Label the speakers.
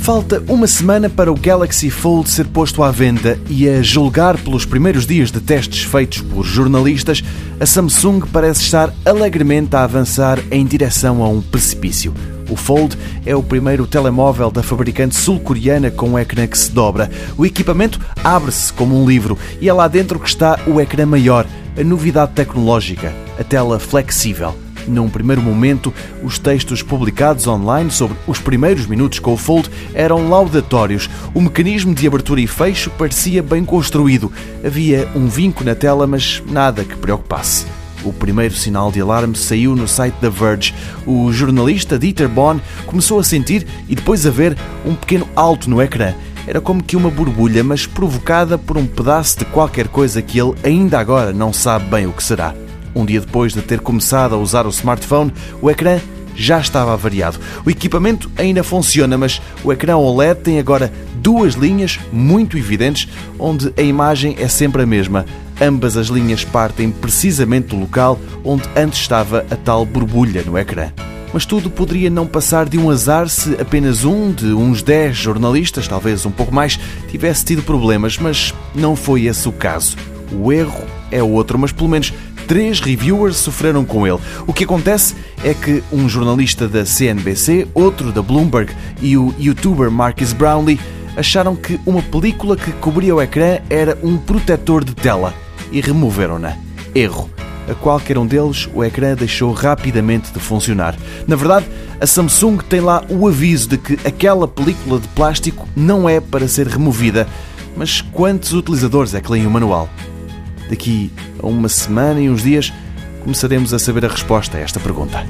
Speaker 1: Falta uma semana para o Galaxy Fold ser posto à venda e, a julgar pelos primeiros dias de testes feitos por jornalistas, a Samsung parece estar alegremente a avançar em direção a um precipício. O Fold é o primeiro telemóvel da fabricante sul-coreana com um ecrã que se dobra. O equipamento abre-se como um livro e é lá dentro que está o ecrã maior, a novidade tecnológica, a tela flexível. Num primeiro momento, os textos publicados online sobre os primeiros minutos com o Fold eram laudatórios. O mecanismo de abertura e fecho parecia bem construído. Havia um vinco na tela, mas nada que preocupasse. O primeiro sinal de alarme saiu no site da Verge. O jornalista Dieter Bohn começou a sentir e depois a ver um pequeno alto no ecrã. Era como que uma borbulha, mas provocada por um pedaço de qualquer coisa que ele ainda agora não sabe bem o que será. Um dia depois de ter começado a usar o smartphone, o ecrã já estava avariado. O equipamento ainda funciona, mas o ecrã OLED tem agora duas linhas muito evidentes, onde a imagem é sempre a mesma. Ambas as linhas partem precisamente do local onde antes estava a tal borbulha no ecrã. Mas tudo poderia não passar de um azar se apenas um de uns 10 jornalistas, talvez um pouco mais, tivesse tido problemas, mas não foi esse o caso. O erro é outro, mas pelo menos três reviewers sofreram com ele. O que acontece é que um jornalista da CNBC, outro da Bloomberg e o youtuber Marcus Brownlee acharam que uma película que cobria o ecrã era um protetor de tela e removeram-na. Erro. A qualquer um deles, o ecrã deixou rapidamente de funcionar. Na verdade, a Samsung tem lá o aviso de que aquela película de plástico não é para ser removida. Mas quantos utilizadores é que leem o manual? Daqui a uma semana e uns dias começaremos a saber a resposta a esta pergunta.